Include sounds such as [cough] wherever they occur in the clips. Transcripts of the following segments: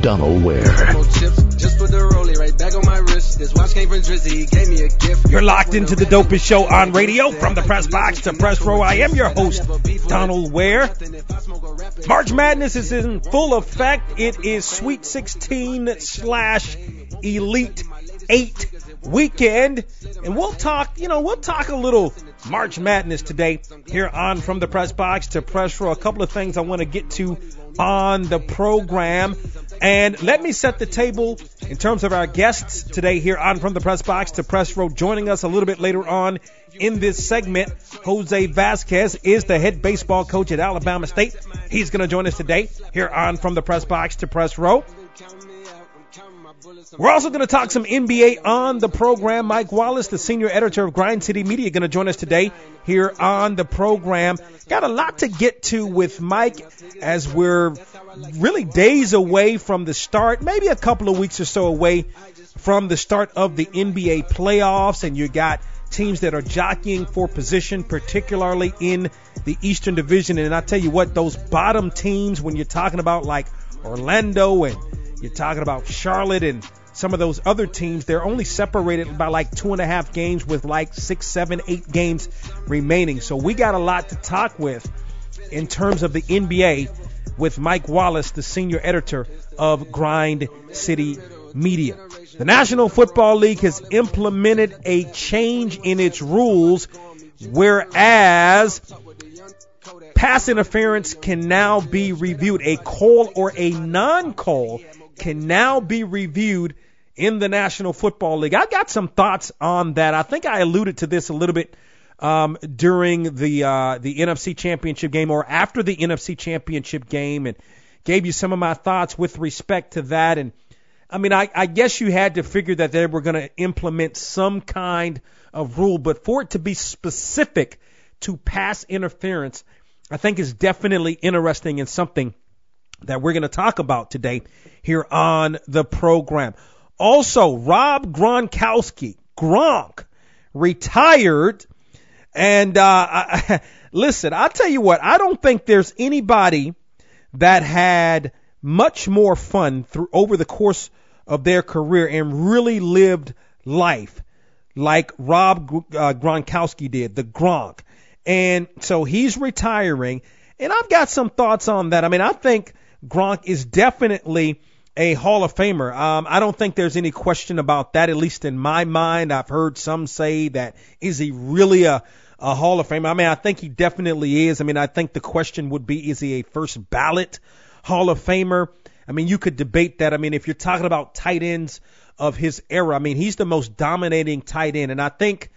Donald Ware. You're locked into the dopest show on radio from the press box to press row. I am your host, Donald Ware. March Madness is in full effect. It is Sweet 16 slash Elite 8 weekend. And we'll talk, you know, we'll talk a little March Madness today here on From the Press Box to Press Row. A couple of things I want to get to on the program. And let me set the table in terms of our guests today here on From the Press Box to Press Row. Joining us a little bit later on in this segment, Jose Vasquez is the head baseball coach at Alabama State. He's going to join us today here on From the Press Box to Press Row. We're also going to talk some NBA on the program. Mike Wallace, the senior editor of Grind City Media, going to join us today here on the program. Got a lot to get to with Mike as we're really days away from the start, maybe a couple of weeks or so away from the start of the NBA playoffs, and you got teams that are jockeying for position, particularly in the Eastern Division. And I tell you what, those bottom teams, when you're talking about like Orlando and you're talking about Charlotte and some of those other teams, they're only separated by like two and a half games with like six, seven, eight games remaining. So we got a lot to talk with in terms of the NBA with Mike Wallace, the senior editor of Grind City Media. The National Football League has implemented a change in its rules, whereas pass interference can now be reviewed. A call or a non call can now be reviewed in the National Football League. I got some thoughts on that. I think I alluded to this a little bit um, during the uh, the NFC Championship game or after the NFC Championship game, and gave you some of my thoughts with respect to that. And I mean, I, I guess you had to figure that they were going to implement some kind of rule, but for it to be specific to pass interference, I think is definitely interesting and something that we're going to talk about today here on the program. Also, Rob Gronkowski, Gronk, retired. And uh, I, [laughs] listen, I'll tell you what, I don't think there's anybody that had much more fun through over the course of their career and really lived life like Rob uh, Gronkowski did, the Gronk. And so he's retiring. And I've got some thoughts on that. I mean, I think Gronk is definitely a Hall of Famer. Um, I don't think there's any question about that, at least in my mind. I've heard some say that is he really a, a Hall of Famer? I mean, I think he definitely is. I mean, I think the question would be, is he a first ballot Hall of Famer? I mean, you could debate that. I mean, if you're talking about tight ends of his era, I mean, he's the most dominating tight end. And I think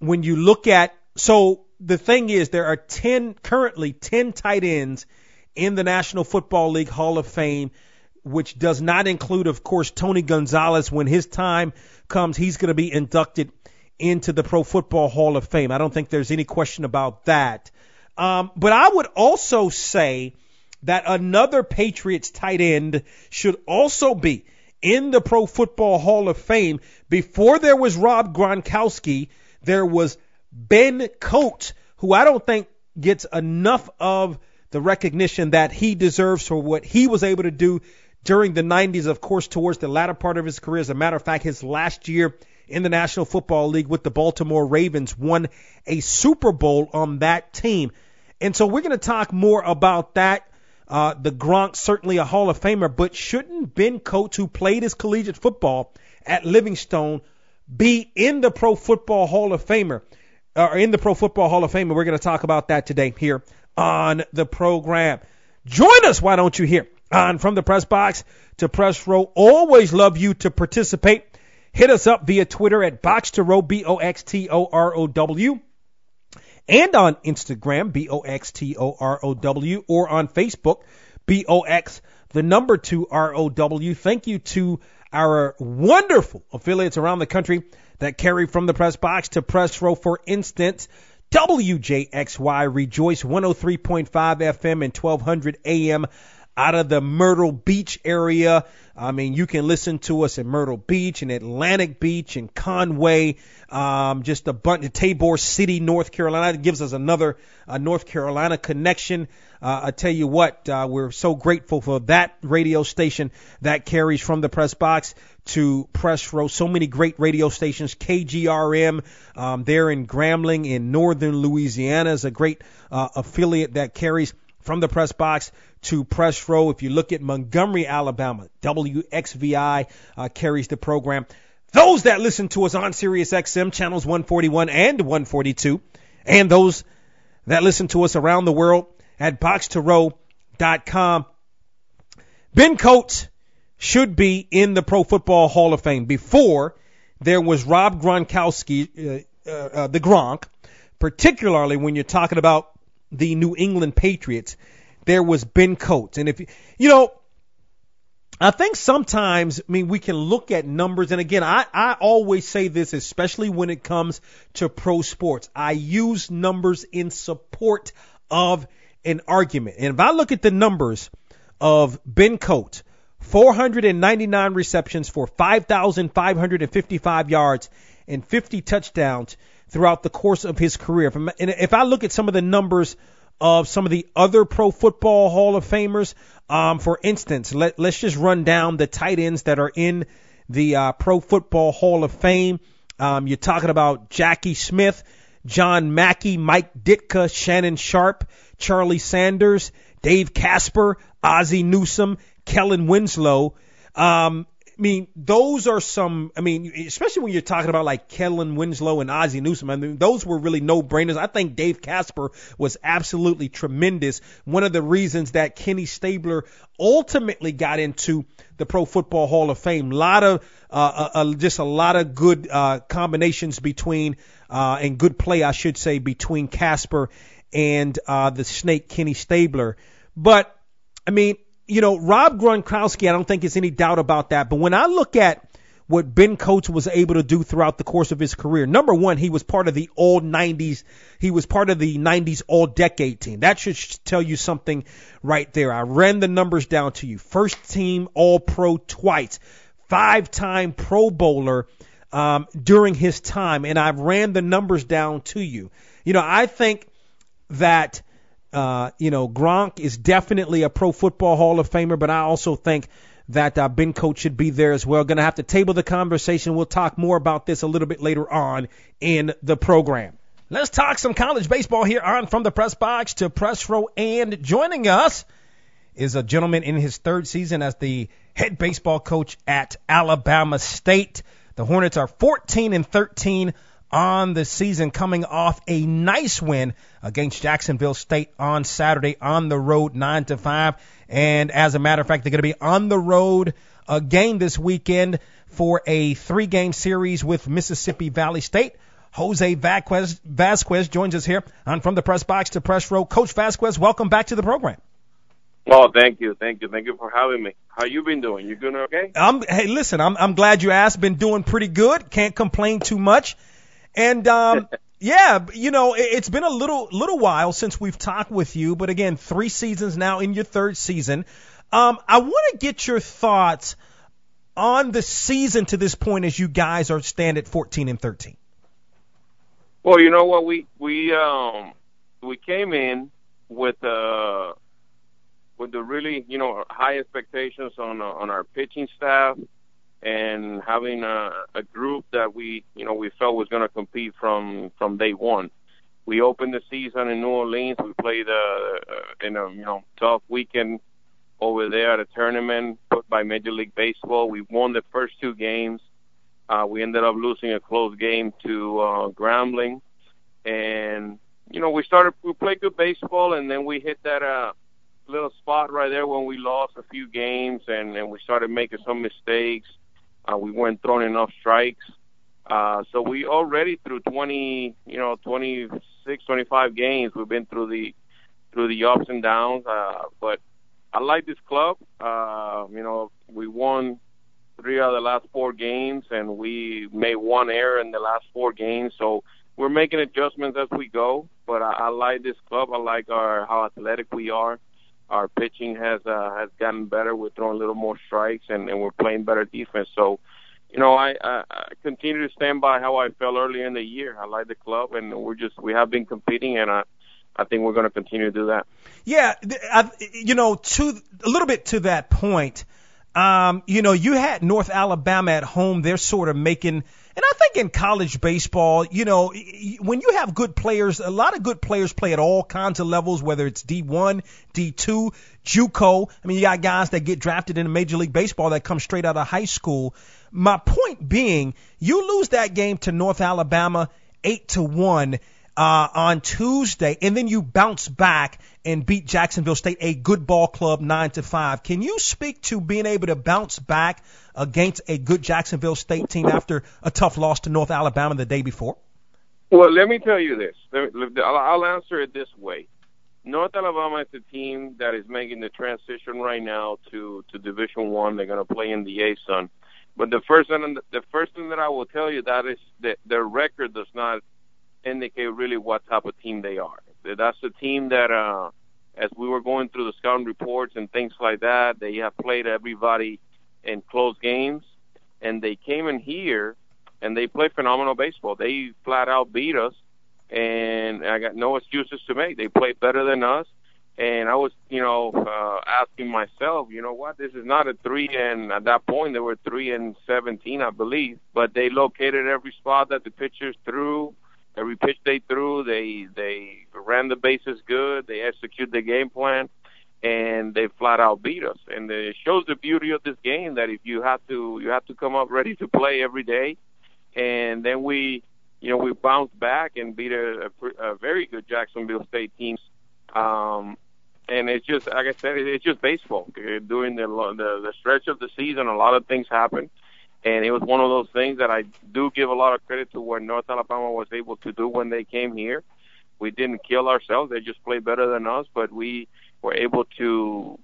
when you look at, so the thing is, there are 10, currently 10 tight ends in the National Football League Hall of Fame which does not include, of course, Tony Gonzalez. When his time comes, he's going to be inducted into the Pro Football Hall of Fame. I don't think there's any question about that. Um, but I would also say that another Patriots tight end should also be in the Pro Football Hall of Fame. Before there was Rob Gronkowski, there was Ben Coates, who I don't think gets enough of the recognition that he deserves for what he was able to do during the 90s, of course, towards the latter part of his career. As a matter of fact, his last year in the National Football League with the Baltimore Ravens won a Super Bowl on that team. And so we're going to talk more about that. Uh, the Gronk, certainly a Hall of Famer, but shouldn't Ben Coates, who played his collegiate football at Livingstone, be in the Pro Football Hall of Famer? are in the Pro Football Hall of Fame, and we're going to talk about that today here on the program. Join us, why don't you, here on From the Press Box to Press Row. Always love you to participate. Hit us up via Twitter at Box to Row, B O X T O R O W, and on Instagram, B O X T O R O W, or on Facebook, B O X, the number two R O W. Thank you to our wonderful affiliates around the country that carry from the press box to press row. For instance, WJXY Rejoice 103.5 FM and 1200 AM out of the Myrtle Beach area. I mean, you can listen to us in Myrtle Beach and Atlantic Beach and Conway, um, just a bunch of Tabor City, North Carolina. It gives us another uh, North Carolina connection. Uh, I tell you what, uh, we're so grateful for that radio station that carries from the press box to press row. So many great radio stations. KGRM, um, there in Grambling in northern Louisiana is a great uh, affiliate that carries from the press box to press row. If you look at Montgomery, Alabama, WXVI uh, carries the program. Those that listen to us on Sirius XM channels 141 and 142, and those that listen to us around the world at boxtorow.com. Ben Coates should be in the Pro Football Hall of Fame. Before there was Rob Gronkowski, uh, uh, uh, the Gronk, particularly when you're talking about the New England Patriots, there was Ben Coates. And if you know, I think sometimes, I mean, we can look at numbers, and again, I, I always say this, especially when it comes to pro sports. I use numbers in support of an argument. And if I look at the numbers of Ben Coates, 499 receptions for 5,555 yards and 50 touchdowns throughout the course of his career. And if I look at some of the numbers of some of the other Pro Football Hall of Famers. Um, for instance, let, let's just run down the tight ends that are in the uh, Pro Football Hall of Fame. Um, you're talking about Jackie Smith, John Mackey, Mike Ditka, Shannon Sharpe, Charlie Sanders, Dave Casper, Ozzie Newsome, Kellen Winslow. Um, I mean, those are some. I mean, especially when you're talking about like Kellen Winslow and Ozzie Newsome. I mean, those were really no brainers. I think Dave Casper was absolutely tremendous. One of the reasons that Kenny Stabler ultimately got into the Pro Football Hall of Fame. A lot of uh, uh, uh, just a lot of good uh, combinations between uh, and good play, I should say, between Casper and uh, the Snake Kenny Stabler. But I mean, you know, Rob Gronkowski, I don't think there's any doubt about that. But when I look at what Ben Coates was able to do throughout the course of his career, number one, he was part of the all 90s. He was part of the 90s all decade team. That should tell you something right there. I ran the numbers down to you. First team all pro twice, five time pro bowler, um, during his time. And I ran the numbers down to you. You know, I think that uh, you know, Gronk is definitely a Pro Football Hall of Famer, but I also think that uh, Ben Coates should be there as well. Going to have to table the conversation. We'll talk more about this a little bit later on in the program. Let's talk some college baseball here on From the Press Box to Press Row. And joining us is a gentleman in his third season as the head baseball coach at Alabama State. The Hornets are 14 and 13 on the season, coming off a nice win against Jacksonville State on Saturday on the road, nine to five. And as a matter of fact, they're going to be on the road again this weekend for a three-game series with Mississippi Valley State. Jose Vasquez, Vasquez joins us here on From the Press Box to Press Row. Coach Vasquez, welcome back to the program. Oh, thank you, thank you, thank you for having me. How you been doing? You doing okay? I'm. Hey, listen, I'm. I'm glad you asked. Been doing pretty good. Can't complain too much. And um, [laughs] yeah, you know, it's been a little little while since we've talked with you, but again, three seasons now in your third season. Um, I want to get your thoughts on the season to this point as you guys are stand at 14 and 13. Well, you know what we we um we came in with uh with the really you know high expectations on uh, on our pitching staff and having a, a group that we, you know, we felt was going to compete from from day one. We opened the season in New Orleans. We played uh, uh, in a you know tough weekend over there at a tournament put by Major League Baseball. We won the first two games. Uh, we ended up losing a close game to uh, Grambling. and you know we started we played good baseball, and then we hit that uh little spot right there when we lost a few games, and and we started making some mistakes. Uh, we weren't throwing enough strikes. Uh, so we already through 20, you know, 26, 25 games, we've been through the through the ups and downs. Uh, but I like this club. Uh, you know, we won three out of the last four games, and we made one error in the last four games. So we're making adjustments as we go. But I, I like this club. I like our how athletic we are. Our pitching has uh, has gotten better. We're throwing a little more strikes, and, and we're playing better defense. So, you know, I, I, I continue to stand by how I felt earlier in the year. I like the club, and we're just we have been competing, and I I think we're going to continue to do that. Yeah, I, you know, to a little bit to that point, um, you know, you had North Alabama at home. They're sort of making, and I think in college baseball, you know, when you have good players, a lot of good players play at all kinds of levels, whether it's D1, D2, JUCO. I mean, you got guys that get drafted in Major League Baseball that come straight out of high school. My point being, you lose that game to North Alabama eight to one uh, on Tuesday, and then you bounce back and beat Jacksonville State, a good ball club, nine to five. Can you speak to being able to bounce back against a good Jacksonville State team after a tough loss to North Alabama the day before? Well, let me tell you this. I'll answer it this way. North Alabama is a team that is making the transition right now to to Division One. They're going to play in the A Sun. But the first thing, the first thing that I will tell you that is that their record does not indicate really what type of team they are. That's a team that, uh, as we were going through the scouting reports and things like that, they have played everybody in close games, and they came in here and they played phenomenal baseball. They flat out beat us, and I got no excuses to make. They played better than us, and I was, you know, uh, asking myself, you know what, this is not a three and at that point they were three and seventeen, I believe, but they located every spot that the pitchers threw Every pitch they threw, they they ran the bases good. They executed the game plan, and they flat out beat us. And it shows the beauty of this game that if you have to you have to come up ready to play every day, and then we you know we bounced back and beat a, a, a very good Jacksonville State team. Um, and it's just like I said, it's just baseball. During the the, the stretch of the season, a lot of things happen and it was one of those things that I do give a lot of credit to what North Alabama was able to do when they came here. We didn't kill ourselves; they just played better than us, but we were able to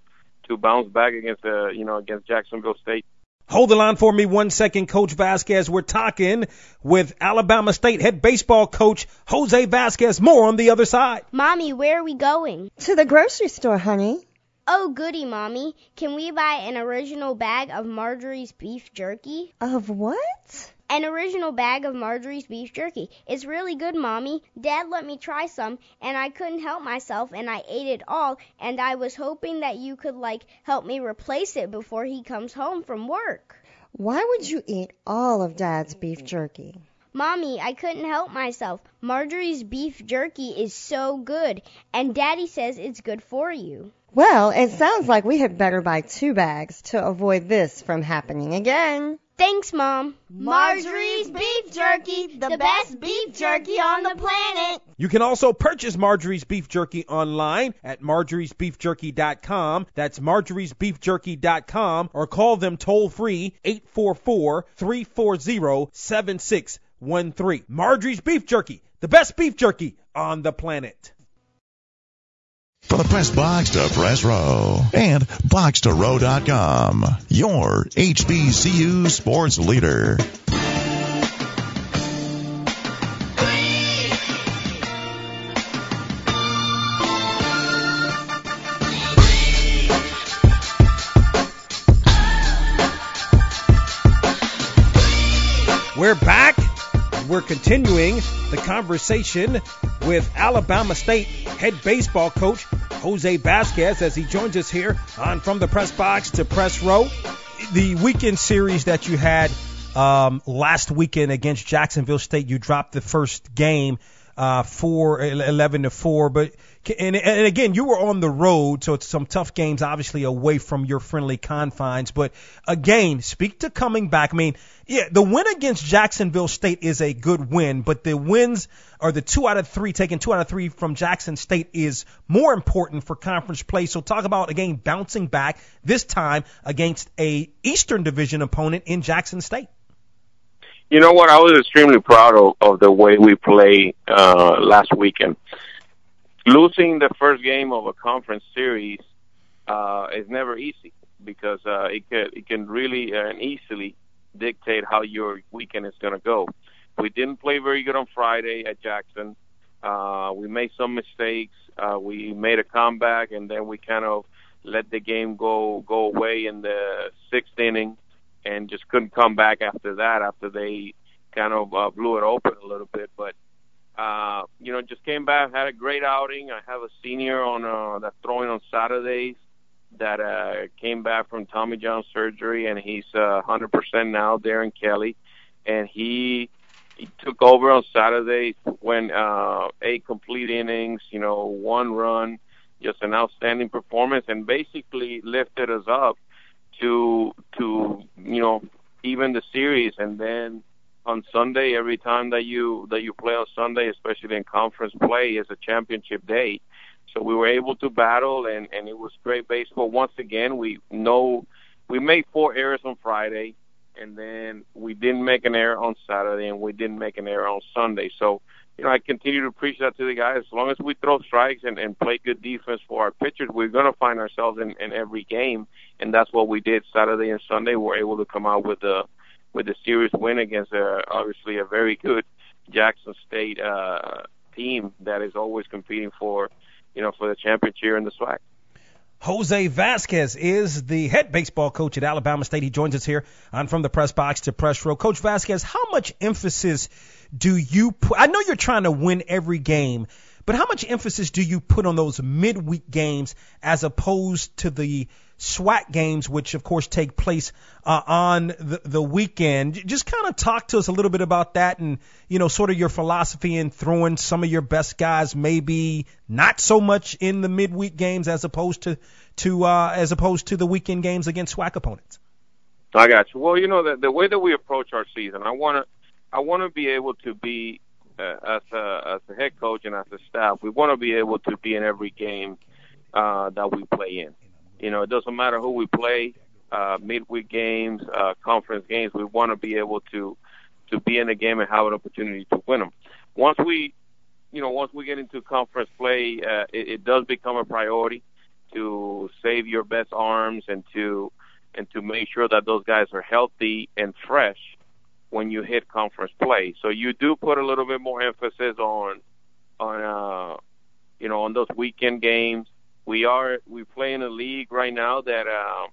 to bounce back against the you know against Jacksonville State. Hold the line for me one second, Coach Vasquez. We're talking with Alabama State head baseball coach Jose Vasquez. More on the other side. Mommy, where are we going? To the grocery store, honey. Oh, goody, Mommy. Can we buy an original bag of Marjorie's beef jerky? Of what? An original bag of Marjorie's beef jerky. It's really good, Mommy. Dad let me try some, and I couldn't help myself, and I ate it all, and I was hoping that you could, like, help me replace it before he comes home from work. Why would you eat all of Dad's beef jerky? Mommy, I couldn't help myself. Marjorie's beef jerky is so good, and Daddy says it's good for you. Well, it sounds like we had better buy two bags to avoid this from happening again. Thanks, Mom. Marjorie's Beef Jerky, the best beef jerky on the planet. You can also purchase Marjorie's Beef Jerky online at marjoriesbeefjerky.com. That's marjoriesbeefjerky.com or call them toll free 844 340 7613. Marjorie's Beef Jerky, the best beef jerky on the planet. From the press box to press row and box2row.com, your HBCU sports leader. We're back. We're continuing the conversation with Alabama State head baseball coach Jose Vasquez as he joins us here on From the Press Box to Press Row. The weekend series that you had um, last weekend against Jacksonville State, you dropped the first game. uh, four, 11 to four. But and, and again, you were on the road, so it's some tough games, obviously away from your friendly confines. But again, speak to coming back. I mean, yeah, the win against Jacksonville State is a good win, but the wins or the two out of three, taking two out of three from Jackson State is more important for conference play. So talk about again bouncing back this time against a Eastern Division opponent in Jackson State. You know what? I was extremely proud of, of the way we played uh, last weekend. Losing the first game of a conference series uh, is never easy because uh, it can it can really uh, and easily dictate how your weekend is going to go. We didn't play very good on Friday at Jackson. Uh, we made some mistakes. Uh, we made a comeback, and then we kind of let the game go go away in the sixth inning and just couldn't come back after that after they kind of uh, blew it open a little bit. But uh, you know, just came back, had a great outing. I have a senior on uh, that's throwing on Saturdays that uh, came back from Tommy John surgery, and he's uh, 100% now. Darren Kelly, and he he took over on Saturday when uh, eight complete innings, you know, one run, just an outstanding performance, and basically lifted us up to to you know even the series and then on Sunday every time that you that you play on Sunday especially in conference play is a championship day so we were able to battle and and it was great baseball once again we know we made four errors on Friday and then we didn't make an error on Saturday and we didn't make an error on Sunday so you know, I continue to preach that to the guys. As long as we throw strikes and, and play good defense for our pitchers, we're going to find ourselves in, in every game, and that's what we did Saturday and Sunday. We were able to come out with a with a serious win against a, obviously a very good Jackson State uh, team that is always competing for, you know, for the championship and the SWAC. Jose Vasquez is the head baseball coach at Alabama State. He joins us here on From the Press Box to Press Row. Coach Vasquez, how much emphasis do you put? I know you're trying to win every game, but how much emphasis do you put on those midweek games as opposed to the SWAC games, which of course take place uh, on the, the weekend? Just kind of talk to us a little bit about that and, you know, sort of your philosophy in throwing some of your best guys maybe not so much in the midweek games as opposed to, to, uh, as opposed to the weekend games against SWAC opponents. I got you. Well, you know, the, the way that we approach our season, I want to, I want to be able to be uh, as a as a head coach and as a staff. We want to be able to be in every game uh, that we play in. You know, it doesn't matter who we play, uh, midweek games, uh, conference games. We want to be able to to be in the game and have an opportunity to win them. Once we, you know, once we get into conference play, uh, it, it does become a priority to save your best arms and to and to make sure that those guys are healthy and fresh when you hit conference play. So you do put a little bit more emphasis on on uh you know on those weekend games. We are we play in a league right now that uh,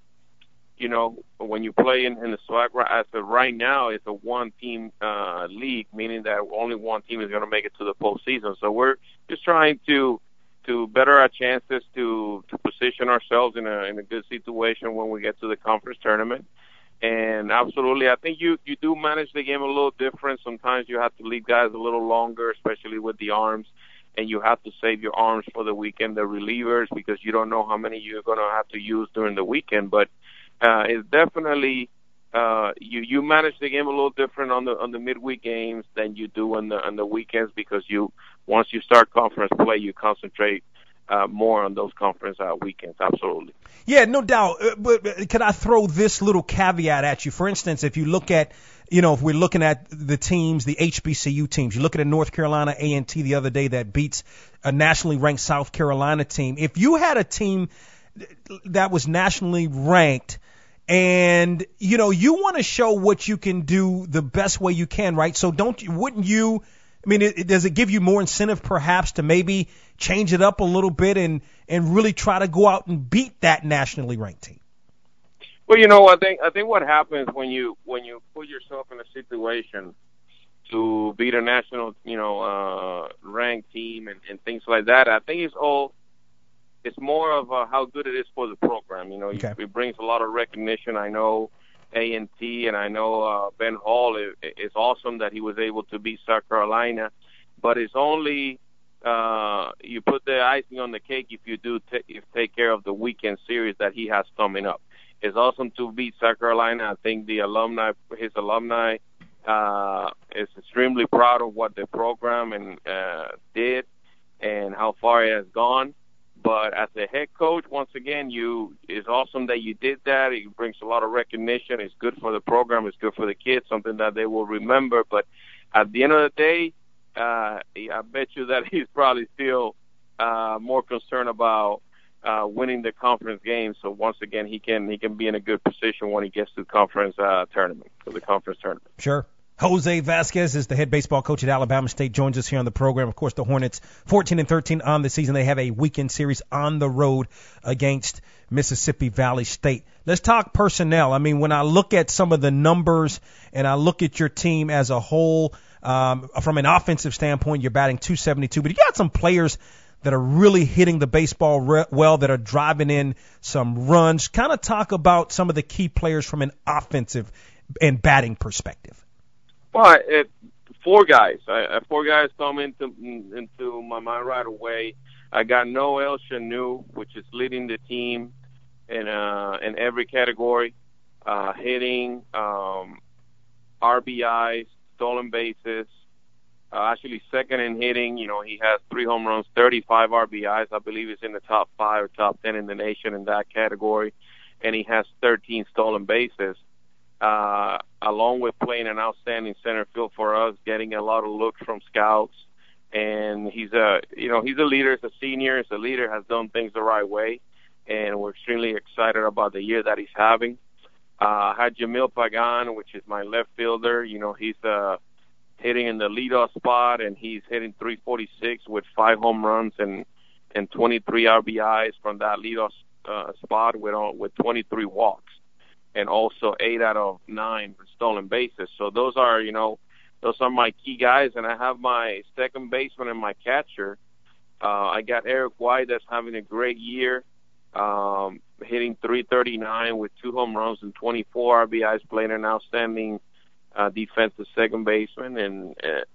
you know when you play in, in the SWAC as of right now it's a one team uh league, meaning that only one team is going to make it to the postseason. So we're just trying to to better our chances to to position ourselves in a in a good situation when we get to the conference tournament and absolutely, I think you you do manage the game a little different. Sometimes you have to leave guys a little longer, especially with the arms, and you have to save your arms for the weekend, the relievers, because you don't know how many you're going to have to use during the weekend. But uh, it's definitely uh, you you manage the game a little different on the on the midweek games than you do on the on the weekends because you once you start conference play, you concentrate uh, more on those conference uh, weekends. Absolutely. Yeah, no doubt. Uh, but could I throw this little caveat at you? For instance, if you look at, you know, if we're looking at the teams, the HBCU teams, you look at North Carolina A&T the other day that beats a nationally ranked South Carolina team. If you had a team that was nationally ranked and you know you want to show what you can do the best way you can right so don't you wouldn't you I mean, it, does it give you more incentive perhaps to maybe change it up a little bit and and really try to go out and beat that nationally ranked team? Well, you know, I think I think what happens when you when you put yourself in a situation to beat a national, you know, uh, ranked team and, and things like that, I think it's all it's more of uh, how good it is for the program. You know, okay. it brings a lot of recognition. I know a and T, and I know uh, Ben Hall. It, it's awesome that he was able to beat South Carolina, but it's only uh, you put the icing on the cake if you do t- if take care of the weekend series that he has coming up. It's awesome to beat South Carolina. I think the alumni, his alumni, uh, is extremely proud of what the program and uh, did and how far it has gone. But as a head coach, once again, you it's awesome that you did that. It brings a lot of recognition. It's good for the program. It's good for the kids. Something that they will remember. But at the end of the day, uh, I bet you that [laughs] he's probably still uh, more concerned about uh, winning the conference game. So once again, he can he can be in a good position when he gets to the conference uh, tournament, to the conference tournament. Sure. Jose Vasquez is the head baseball coach at Alabama State. Joins us here on the program. Of course, the Hornets 14 and 13 on the season. They have a weekend series on the road against Mississippi Valley State. Let's talk personnel. I mean, when I look at some of the numbers and I look at your team as a whole, um, from an offensive standpoint, you're batting 272, but you got some players that are really hitting the baseball re- well, that are driving in some runs. Kind of talk about some of the key players from an offensive and batting perspective. Well, it, four guys. I, four guys come into into my mind right away. I got Noel Chanu, which is leading the team in uh, in every category, uh, hitting, um, RBIs, stolen bases. Uh, actually, second in hitting. You know, he has three home runs, 35 RBIs. I believe he's in the top five or top ten in the nation in that category, and he has 13 stolen bases uh, along with playing an outstanding center field for us, getting a lot of looks from scouts. And he's a, you know, he's a leader. He's a senior. He's a leader. Has done things the right way, and we're extremely excited about the year that he's having. Uh, I had Jamil Pagan, which is my left fielder. You know, he's uh, hitting in the leadoff spot, and he's hitting 346 with five home runs and and 23 RBIs from that leadoff uh, spot with uh, with 23 walks and also eight out of nine stolen bases. So those are, you know, those are my key guys. And I have my second baseman and my catcher. Uh, I got Eric White that's having a great year, um, hitting 339 with two home runs and 24 RBIs, playing an outstanding uh, defensive second baseman. And uh,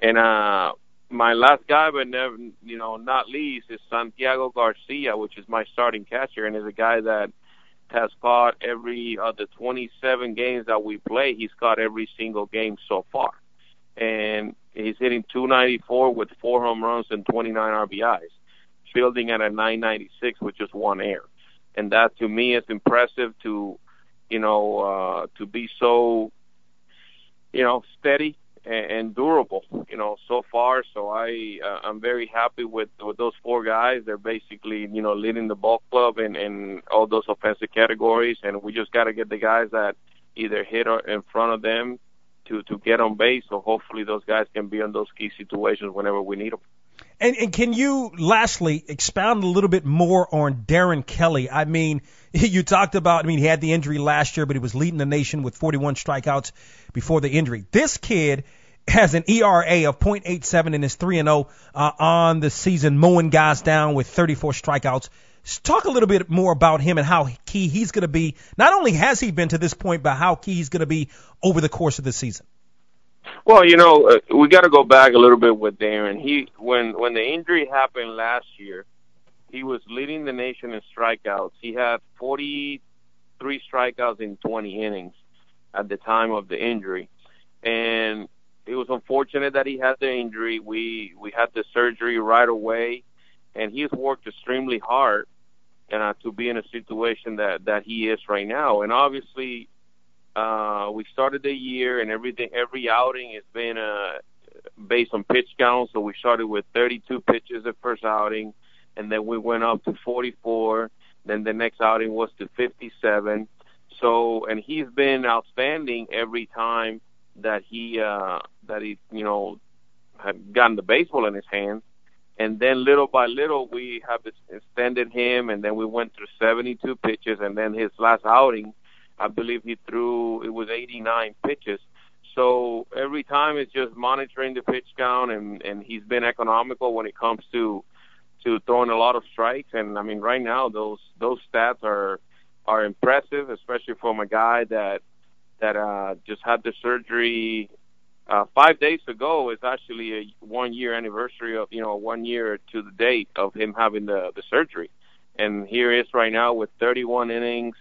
and uh, my last guy, but never, you know, not least, is Santiago Garcia, which is my starting catcher, and is a guy that – has caught every of the 27 games that we play. He's caught every single game so far, and he's hitting 294 with four home runs and 29 RBIs, fielding at a 996 with just one air, and that to me is impressive. To you know, uh, to be so, you know, steady and, and durable, you know, so far. So I uh, I'm very happy with with those four guys. They're basically you know leading the ball club in in all those offensive categories, and we just got to get the guys that either hit or in front of them to to get on base. So hopefully those guys can be in those key situations whenever we need them. And, and can you lastly expound a little bit more on Darren Kelly? I mean, [laughs] you talked about, I mean, he had the injury last year, but he was leading the nation with 41 strikeouts before the injury. This kid has an ERA of .87 and is 3 and 0 uh, on the season, mowing guys down with 34 strikeouts. Talk a little bit more about him and how key he's going to be. Not only has he been to this point, but how key he's going to be over the course of the season. Well, you know, uh, we got to go back a little bit with Darren. He when when the injury happened last year, he was leading the nation in strikeouts. He had 43 strikeouts in 20 innings at the time of the injury, and it was unfortunate that he had the injury. We we had the surgery right away, and he's worked extremely hard and uh, to be in a situation that that he is right now. And obviously, uh, we started the year, and everything every outing has been uh, based on pitch count. So we started with 32 pitches the first outing, and then we went up to 44. Then the next outing was to 57. So, and he's been outstanding every time that he uh, that he you know had gotten the baseball in his hands, and then little by little we have extended him, and then we went through 72 pitches, and then his last outing, I believe he threw it was 89 pitches. So every time it's just monitoring the pitch count, and and he's been economical when it comes to to throwing a lot of strikes. And I mean, right now those those stats are are impressive, especially from a guy that that uh, just had the surgery uh, five days ago is actually a one year anniversary of you know one year to the date of him having the the surgery, and here he is right now with 31 innings,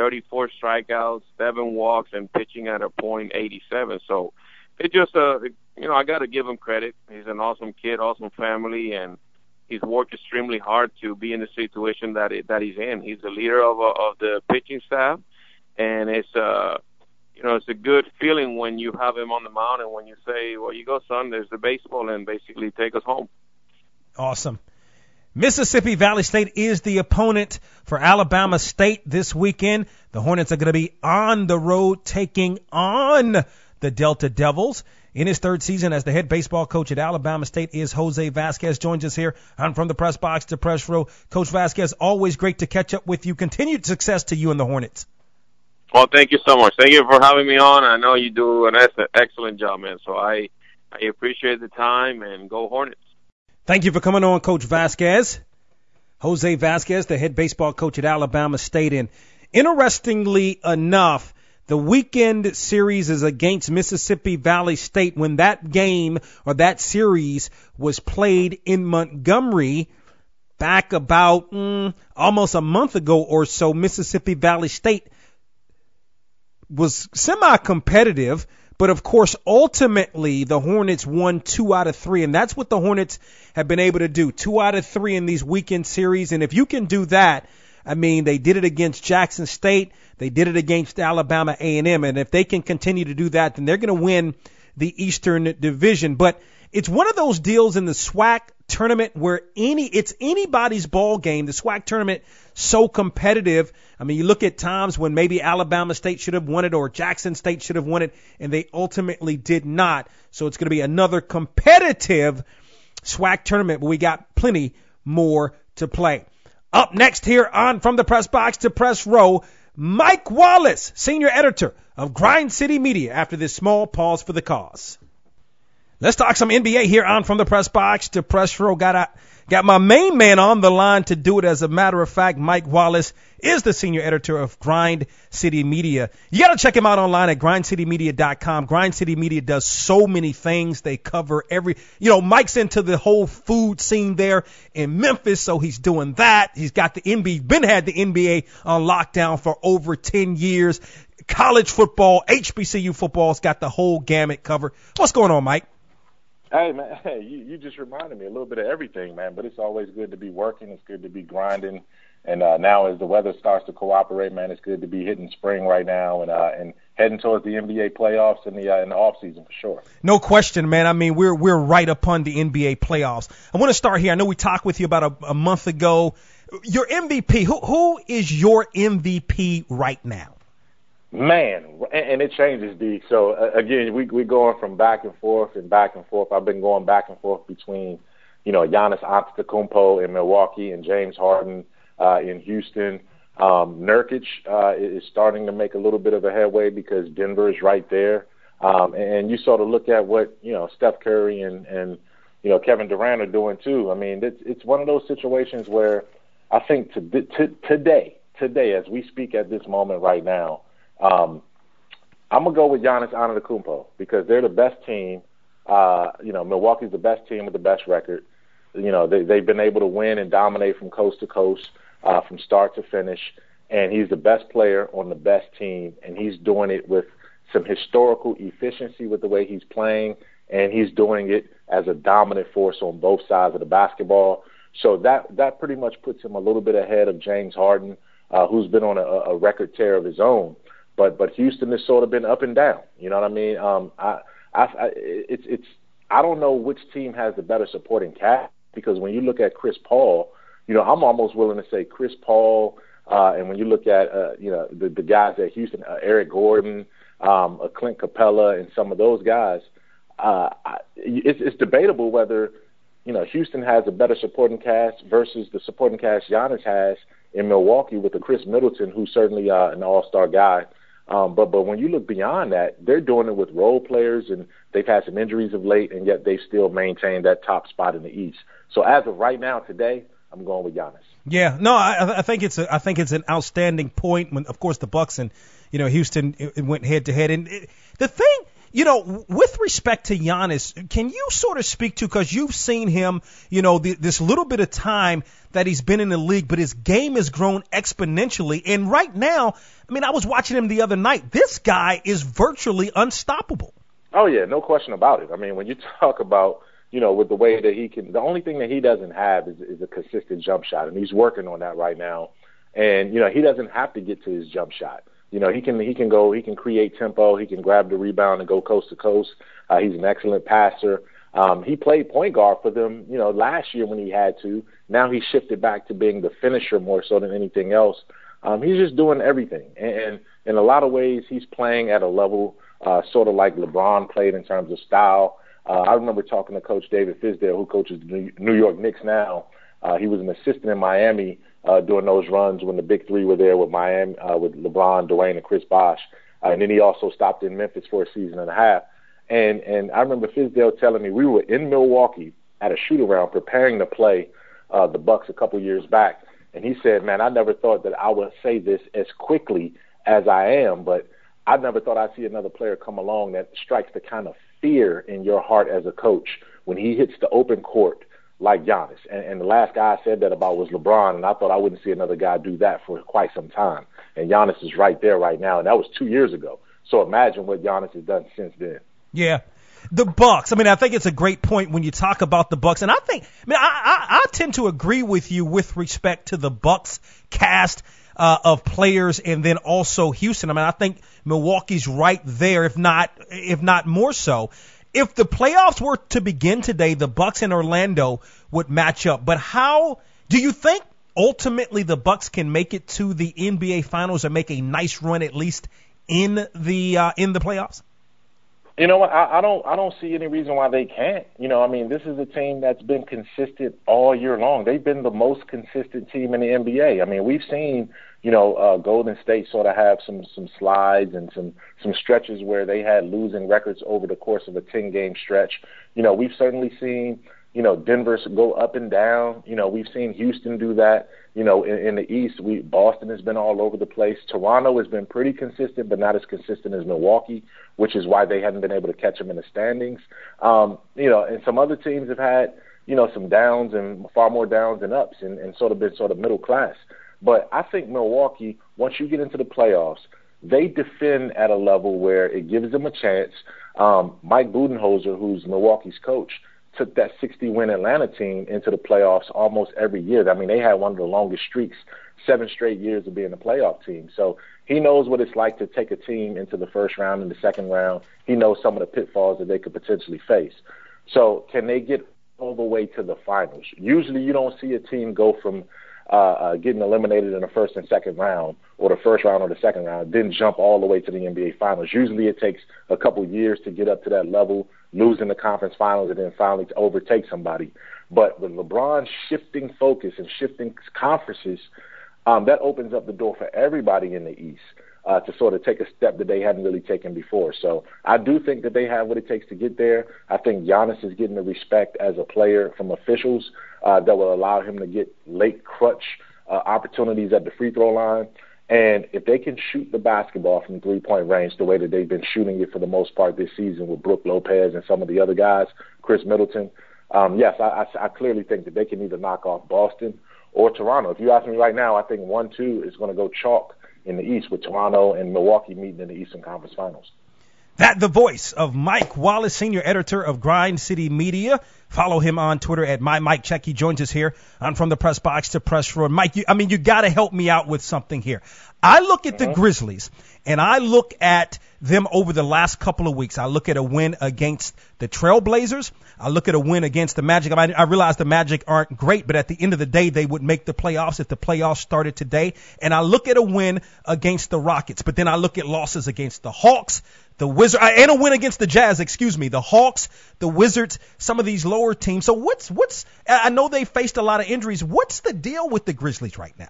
34 strikeouts, seven walks, and pitching at a .87. So it just uh you know I got to give him credit. He's an awesome kid, awesome family, and he's worked extremely hard to be in the situation that it, that he's in. He's the leader of uh, of the pitching staff, and it's uh you know, it's a good feeling when you have him on the mound and when you say, well, you go, son, there's the baseball, and basically take us home. Awesome. Mississippi Valley State is the opponent for Alabama State this weekend. The Hornets are going to be on the road taking on the Delta Devils. In his third season as the head baseball coach at Alabama State is Jose Vasquez. Joins us here on From the Press Box to Press Row. Coach Vasquez, always great to catch up with you. Continued success to you and the Hornets. Well, thank you so much. Thank you for having me on. I know you do an excellent job, man. So I I appreciate the time and go Hornets. Thank you for coming on, Coach Vasquez. Jose Vasquez, the head baseball coach at Alabama State. And interestingly enough, the weekend series is against Mississippi Valley State. When that game or that series was played in Montgomery back about mm, almost a month ago or so, Mississippi Valley State was semi-competitive, but of course, ultimately the Hornets won two out of three, and that's what the Hornets have been able to do. Two out of three in these weekend series, and if you can do that, I mean, they did it against Jackson State, they did it against Alabama A&M, and if they can continue to do that, then they're going to win the Eastern Division. But it's one of those deals in the SWAC tournament where any it's anybody's ball game. The SWAC tournament so competitive. I mean, you look at times when maybe Alabama State should have won it or Jackson State should have won it, and they ultimately did not. So it's going to be another competitive SWAC tournament, but we got plenty more to play. Up next here on From the Press Box to Press Row, Mike Wallace, senior editor of Grind City Media, after this small pause for the cause. Let's talk some NBA here on From the Press Box to Press Row. Got a, got my main man on the line to do it. As a matter of fact, Mike Wallace is the senior editor of Grind City Media. You got to check him out online at grindcitymedia.com. Grind City Media does so many things. They cover every, you know, Mike's into the whole food scene there in Memphis, so he's doing that. He's got the NBA, been had the NBA on lockdown for over 10 years. College football, HBCU football's got the whole gamut covered. What's going on, Mike? Hey man, [laughs] hey, you, you just reminded me a little bit of everything, man. But it's always good to be working. It's good to be grinding. And uh, now, as the weather starts to cooperate, man, it's good to be hitting spring right now and uh, and heading towards the NBA playoffs in the uh, in the off season for sure. No question, man. I mean, we're we're right upon the NBA playoffs. I want to start here. I know we talked with you about a, a month ago. Your MVP. Who who is your MVP right now? Man, and it changes, D. So uh, again, we we going from back and forth and back and forth. I've been going back and forth between, you know, Giannis Antetokounmpo in Milwaukee and James Harden uh, in Houston. Um, Nurkic uh, is starting to make a little bit of a headway because Denver is right there. Um, and you sort of look at what you know Steph Curry and and you know Kevin Durant are doing too. I mean, it's it's one of those situations where I think to, to, today, today as we speak at this moment right now um, I'm gonna go with Giannis Antetokounmpo because they're the best team. Uh, you know, Milwaukee's the best team with the best record. You know, they, they've been able to win and dominate from coast to coast, uh, from start to finish. And he's the best player on the best team, and he's doing it with some historical efficiency with the way he's playing, and he's doing it as a dominant force on both sides of the basketball. So that that pretty much puts him a little bit ahead of James Harden, uh, who's been on a, a record tear of his own. But but Houston has sort of been up and down. You know what I mean? Um, I, I, I it's it's I don't know which team has the better supporting cast because when you look at Chris Paul, you know I'm almost willing to say Chris Paul. Uh, and when you look at uh, you know the, the guys at Houston, uh, Eric Gordon, um, uh, Clint Capela, and some of those guys, uh, I, it's, it's debatable whether you know Houston has a better supporting cast versus the supporting cast Giannis has in Milwaukee with the Khris Middleton, who's certainly uh, an all-star guy um, but but when you look beyond that, they're doing it with role players, and they've had some injuries of late, and yet they still maintain that top spot in the East. So as of right now, today, I'm going with Giannis. Yeah, no, I, I think it's a, I think it's an outstanding point. When of course the Bucks and you know Houston it, it went head to head, and it, the thing you know, with respect to Giannis, can you sort of speak to because you've seen him, you know, the, this little bit of time that he's been in the league, but his game has grown exponentially. And right now, I mean, I was watching him the other night. This guy is virtually unstoppable. Oh yeah, no question about it. I mean, when you [laughs] talk about you know, with the way that he can, the only thing that he doesn't have is, is a consistent jump shot, and he's working on that right now. And you know, he doesn't have to get to his jump shot. You know, he can he can go, he can create tempo, he can grab the rebound and go coast to coast. Uh, he's an excellent passer. Um, he played point guard for them, you know, last year when he had to. Now he shifted back to being the finisher more so than anything else. Um, he's just doing everything, and, and in a lot of ways, he's playing at a level uh, sort of like LeBron played in terms of style. Uh, I remember talking to Coach David Fizdale, who coaches the New York Knicks now. Uh, he was an assistant in Miami uh, during those runs when the big three were there with Miami, uh, with LeBron, Dwyane, and Chris Bosh. Uh, and then he also stopped in Memphis for a season and a half. And and I remember Fizdale telling me we were in Milwaukee at a shoot around preparing to play uh, the Bucks a couple years back, and he said, "Man, I never thought that I would say this as quickly as I am, but I never thought I'd see another player come along that strikes the kind of fear in your heart as a coach when he hits the open court like Giannis. And, and the last guy I said that about was LeBron, and I thought I wouldn't see another guy do that for quite some time. And Giannis is right there right now, and that was two years ago. So imagine what Giannis has done since then. Yeah. The Bucks. I mean, I think it's a great point when you talk about the Bucks, and I think, I mean, I, I, I tend to agree with you with respect to the Bucks cast uh, of players, and then also Houston. I mean, I think Milwaukee's right there, if not if not more so. If the playoffs were to begin today, the Bucks and Orlando would match up. But how do you think ultimately the Bucks can make it to the NBA Finals or make a nice run at least in the uh, in the playoffs? You know what? I, I don't. I don't see any reason why they can't. You know, I mean, this is a team that's been consistent all year long. They've been the most consistent team in the NBA. I mean, we've seen you know, uh, Golden State sort of have some some slides and some some stretches where they had losing records over the course of a 10 game stretch. You know, we've certainly seen you know Denver go up and down. You know, we've seen Houston do that. You know, in, in the East, we Boston has been all over the place. Toronto has been pretty consistent, but not as consistent as Milwaukee, which is why they haven't been able to catch them in the standings. Um, you know, and some other teams have had you know some downs and far more downs than ups, and, and sort of been sort of middle class. But I think Milwaukee, once you get into the playoffs, they defend at a level where it gives them a chance. Um, Mike Budenholzer, who's Milwaukee's coach, took that 60 win Atlanta team into the playoffs almost every year. I mean, they had one of the longest streaks, seven straight years of being a playoff team. So he knows what it's like to take a team into the first round and the second round. He knows some of the pitfalls that they could potentially face. So can they get all the way to the finals? Usually you don't see a team go from uh, uh, getting eliminated in the first and second round, or the first round or the second round, then jump all the way to the NBA Finals. Usually, it takes a couple years to get up to that level, losing the conference finals, and then finally to overtake somebody. But with LeBron shifting focus and shifting conferences, um, that opens up the door for everybody in the East uh, to sort of take a step that they hadn't really taken before. So I do think that they have what it takes to get there. I think Giannis is getting the respect as a player from officials uh, that will allow him to get late crutch uh, opportunities at the free throw line. And if they can shoot the basketball from three point range the way that they've been shooting it for the most part this season with Brook Lopez and some of the other guys, Khris Middleton, um, yes, I, I, I clearly think that they can either knock off Boston or Toronto. If you ask me right now, I think one two is going to go chalk in the East with Toronto and Milwaukee meeting in the Eastern Conference Finals. That the voice of Mike Wallace, senior editor of Grind City Media. Follow him on Twitter at my Mike Check. He joins us here on From the Press Box to Press Row. Mike, you, I mean, you got to help me out with something here. I look at the uh-huh. Grizzlies and I look at them over the last couple of weeks. I look at a win against the Trailblazers. I look at a win against the Magic. I, mean, I realize the Magic aren't great, but at the end of the day, they would make the playoffs if the playoffs started today. And I look at a win against the Rockets, but then I look at losses against the Hawks, the Wizards, and a win against the Jazz, excuse me, the Hawks, the Wizards, some of these lower teams. So what's, what's, I know they faced a lot of injuries. What's the deal with the Grizzlies right now?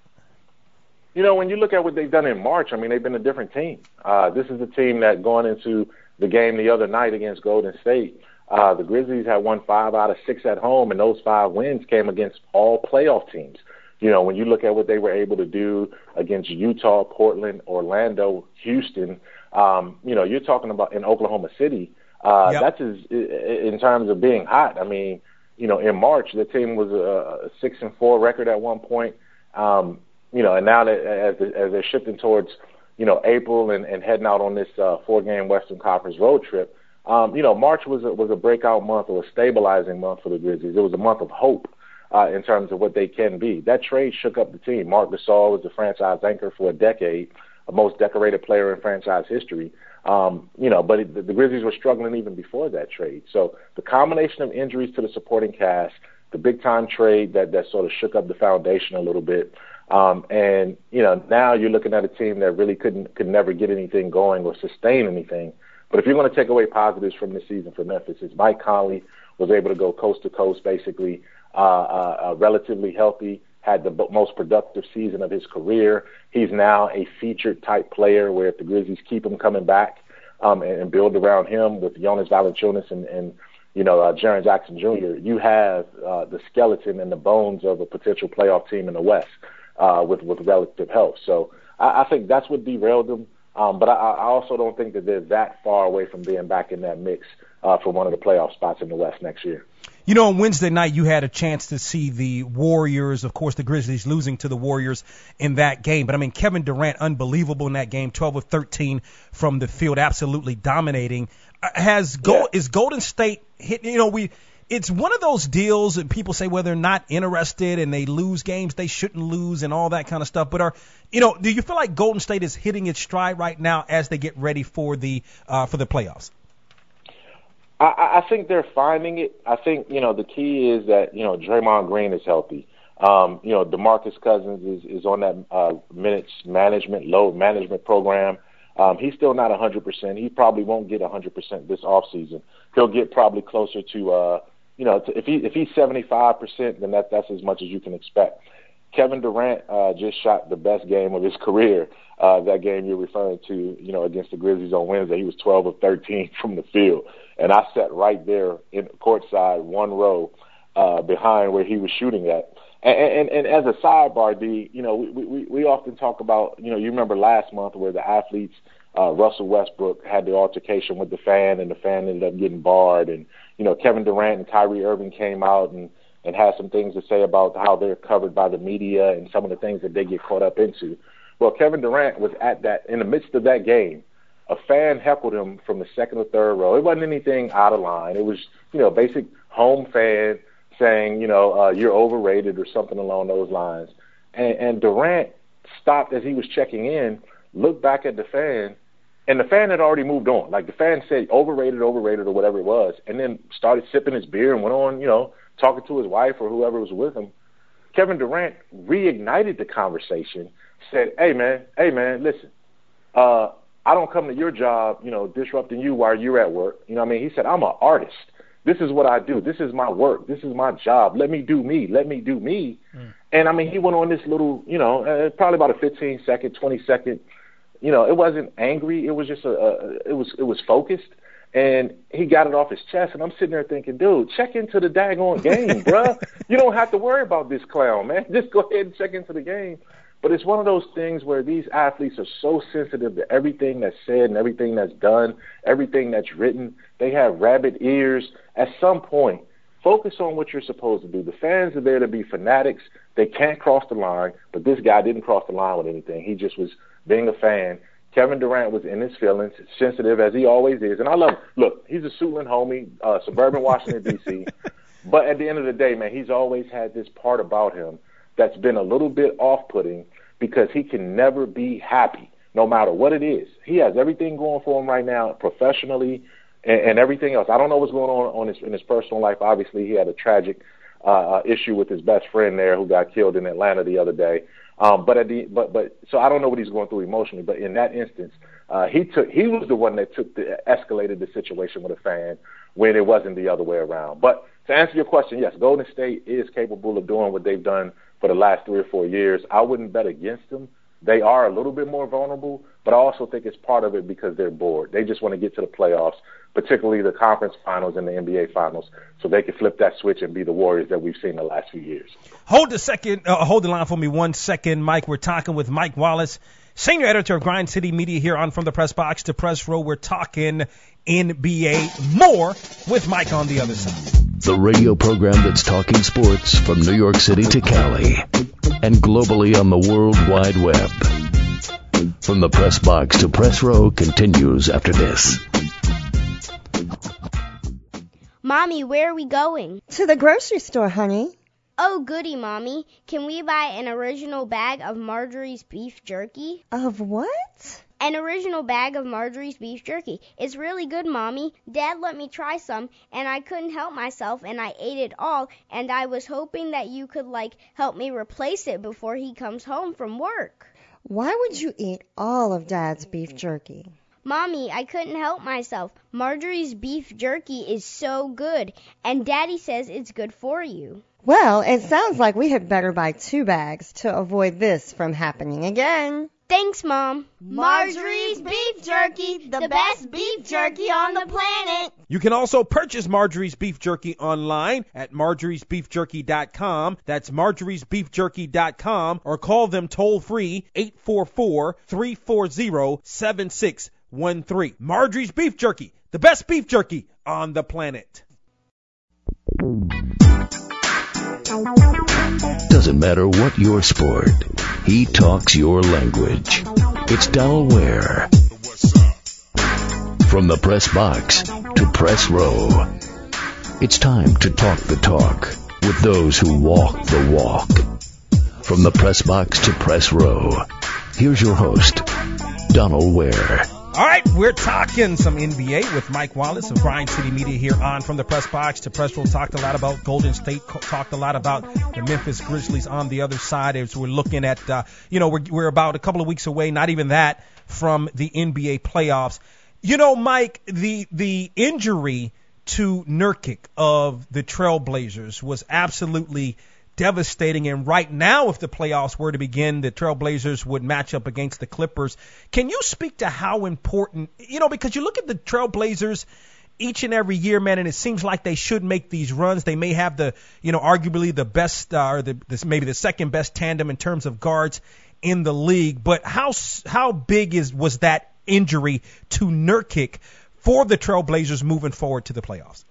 you know, when you look at what they've done in March, I mean, they've been a different team. Uh, this is a team that going into the game the other night against Golden State, uh, the Grizzlies had won five out of six at home, and those five wins came against all playoff teams. You know, when you look at what they were able to do against Utah, Portland, Orlando, Houston, um, you know, you're talking about in Oklahoma City. Uh, yep. That's as, in terms of being hot. I mean, you know, in March the team was a, a six and four record at one point. Um, you know, and now that as as they're shifting towards you know April and, and heading out on this uh, four game Western Conference road trip, um, you know, March was a, was a breakout month or a stabilizing month for the Grizzlies. It was a month of hope uh, in terms of what they can be. That trade shook up the team. Marc Gasol was the franchise anchor for a decade, a most decorated player in franchise history. Um, you know, but it, the, the Grizzlies were struggling even before that trade. So the combination of injuries to the supporting cast, the big time trade that that sort of shook up the foundation a little bit. Um, and you know, now you're looking at a team that really couldn't could never get anything going or sustain anything. But if you're going to take away positives from this season for Memphis, it's Mike Conley was able to go coast to coast, basically uh, uh, uh, relatively healthy, had the most productive season of his career. He's now a featured type player where if the Grizzlies keep him coming back um, and, and build around him with Jonas Valanciunas and, and you know uh, Jaren Jackson Jr., you have uh, the skeleton and the bones of a potential playoff team in the West uh, with with relative health. So I, I think that's what derailed them. Um, but I, I also don't think that they're that far away from being back in that mix uh, for one of the playoff spots in the West next year. You know, on Wednesday night, you had a chance to see the Warriors, of course, the Grizzlies losing to the Warriors in that game. But I mean, Kevin Durant, unbelievable in that game, 12 of 13 from the field, absolutely dominating. Uh, has Gold, yeah. is Golden State hit? You know, we it's one of those deals that people say well they're not interested and they lose games they shouldn't lose and all that kind of stuff. But are you know, do you feel like Golden State is hitting its stride right now as they get ready for the uh, for the playoffs? I, I think they're finding it. I think you know the key is that you know Draymond Green is healthy. Um, you know Demarcus Cousins is is on that uh, minutes management load management program. Um, he's still not 100%. He probably won't get 100% this off season. He'll get probably closer to uh, you know, to, if he if he's 75 percent, then that that's as much as you can expect. Kevin Durant uh, just shot the best game of his career. Uh, that game you're referring to, you know, against the Grizzlies on Wednesday, he was 12 of 13 [laughs] from the field, and I sat right there in courtside, one row uh, behind where he was shooting at. And, and, and as a sidebar, D, you know, we, we we often talk about, you know, you remember last month where the athletes, uh, Russell Westbrook had the altercation with the fan, and the fan ended up getting barred, and you know, Kevin Durant and Kyrie Irving came out and and had some things to say about how they're covered by the media and some of the things that they get caught up into. Well, Kevin Durant was at that in the midst of that game. A fan heckled him from the second or third row. It wasn't anything out of line. It was, you know, basic home fan saying, you know, uh, you're overrated or something along those lines. And, and Durant stopped as he was checking in, looked back at the fan, and the fan had already moved on. Like the fan said, overrated, overrated, or whatever it was, and then started sipping his beer and went on, you know, talking to his wife or whoever was with him. Kevin Durant reignited the conversation, said, "Hey man, hey man, listen, uh, I don't come to your job, you know, disrupting you while you're at work. You know what I mean?" He said, "I'm an artist. This is what I do. This is my work. This is my job. Let me do me. Let me do me." Mm. And I mean, he went on this little, you know, uh, probably about a 15 second, 20 second you know, it wasn't angry. It was just a, a it was it was focused, and he got it off his chest. And I'm sitting there thinking, dude, check into the daggone game, [laughs] bruh. You don't have to worry about this clown, man. [laughs] Just go ahead and check into the game. But it's one of those things where these athletes are so sensitive to everything that's said and everything that's done, everything that's written. They have rabbit ears. At some point, focus on what you're supposed to do. The fans are there to be fanatics. They can't cross the line, but this guy didn't cross the line with anything. He just was being a fan. Kevin Durant was in his feelings, sensitive as he always is, and I love him. Look, he's a Suitland homie, uh, suburban Washington D.C. [laughs] but at the end of the day, man, he's always had this part about him that's been a little bit off-putting because he can never be happy, no matter what it is. He has everything going for him right now, professionally and, and everything else. I don't know what's going on on his in his personal life. Obviously, he had a tragic uh, issue with his best friend there, who got killed in Atlanta the other day. Um, but at the but but so I don't know what he's going through emotionally. But in that instance, uh, he took he was the one that took the escalated the situation with a fan when it wasn't the other way around. But to answer your question, yes, Golden State is capable of doing what they've done for the last three or four years. I wouldn't bet against them they are a little bit more vulnerable, but I also think it's part of it because they're bored. They just want to get to the playoffs, particularly the conference finals and the NBA finals, so they can flip that switch and be the Warriors that we've seen the last few years. Hold the second, uh, hold the line for me one second, Mike. We're talking with Mike Wallace, senior editor of Grind City Media here on From the Press Box to Press Row. We're talking NBA more with Mike on the other side. The radio program that's talking sports from New York City to Cali and globally on the World Wide Web. From the press box to press row continues after this. Mommy, where are we going? To the grocery store, honey. Oh, goody, Mommy. Can we buy an original bag of Marjorie's beef jerky? Of what? An original bag of Marjorie's beef jerky. It's really good, Mommy. Dad let me try some, and I couldn't help myself, and I ate it all, and I was hoping that you could, like, help me replace it before he comes home from work. Why would you eat all of Dad's beef jerky? Mommy, I couldn't help myself. Marjorie's beef jerky is so good, and Daddy says it's good for you. Well, it sounds like we had better buy two bags to avoid this from happening again. Thanks, Mom. Marjorie's Beef Jerky, the best beef jerky on the planet. You can also purchase Marjorie's Beef Jerky online at marjoriesbeefjerky.com. That's marjoriesbeefjerky.com or call them toll free 844 340 7613. Marjorie's Beef Jerky, the best beef jerky on the planet. Doesn't matter what your sport, he talks your language. It's Donald Ware. From the press box to press row. It's time to talk the talk with those who walk the walk. From the press box to press row. Here's your host, Donald Ware. All right, we're talking some NBA with Mike Wallace of Grind City Media here on From the Press Box to Press Row. Talked a lot about Golden State, talked a lot about the Memphis Grizzlies on the other side as we're looking at, uh, you know, we're, we're about a couple of weeks away, not even that, from the NBA playoffs. You know, Mike, the, the injury to Nurkic of the Trailblazers was absolutely devastating. And right now, if the playoffs were to begin, the Trailblazers would match up against the Clippers. Can you speak to how important, you know, because you look at the Trailblazers each and every year, man, and it seems like they should make these runs. They may have the, you know, arguably the best, uh, or the, this, maybe the second best tandem in terms of guards in the league. But how how big is was that injury to Nurkic for the Trailblazers moving forward to the playoffs?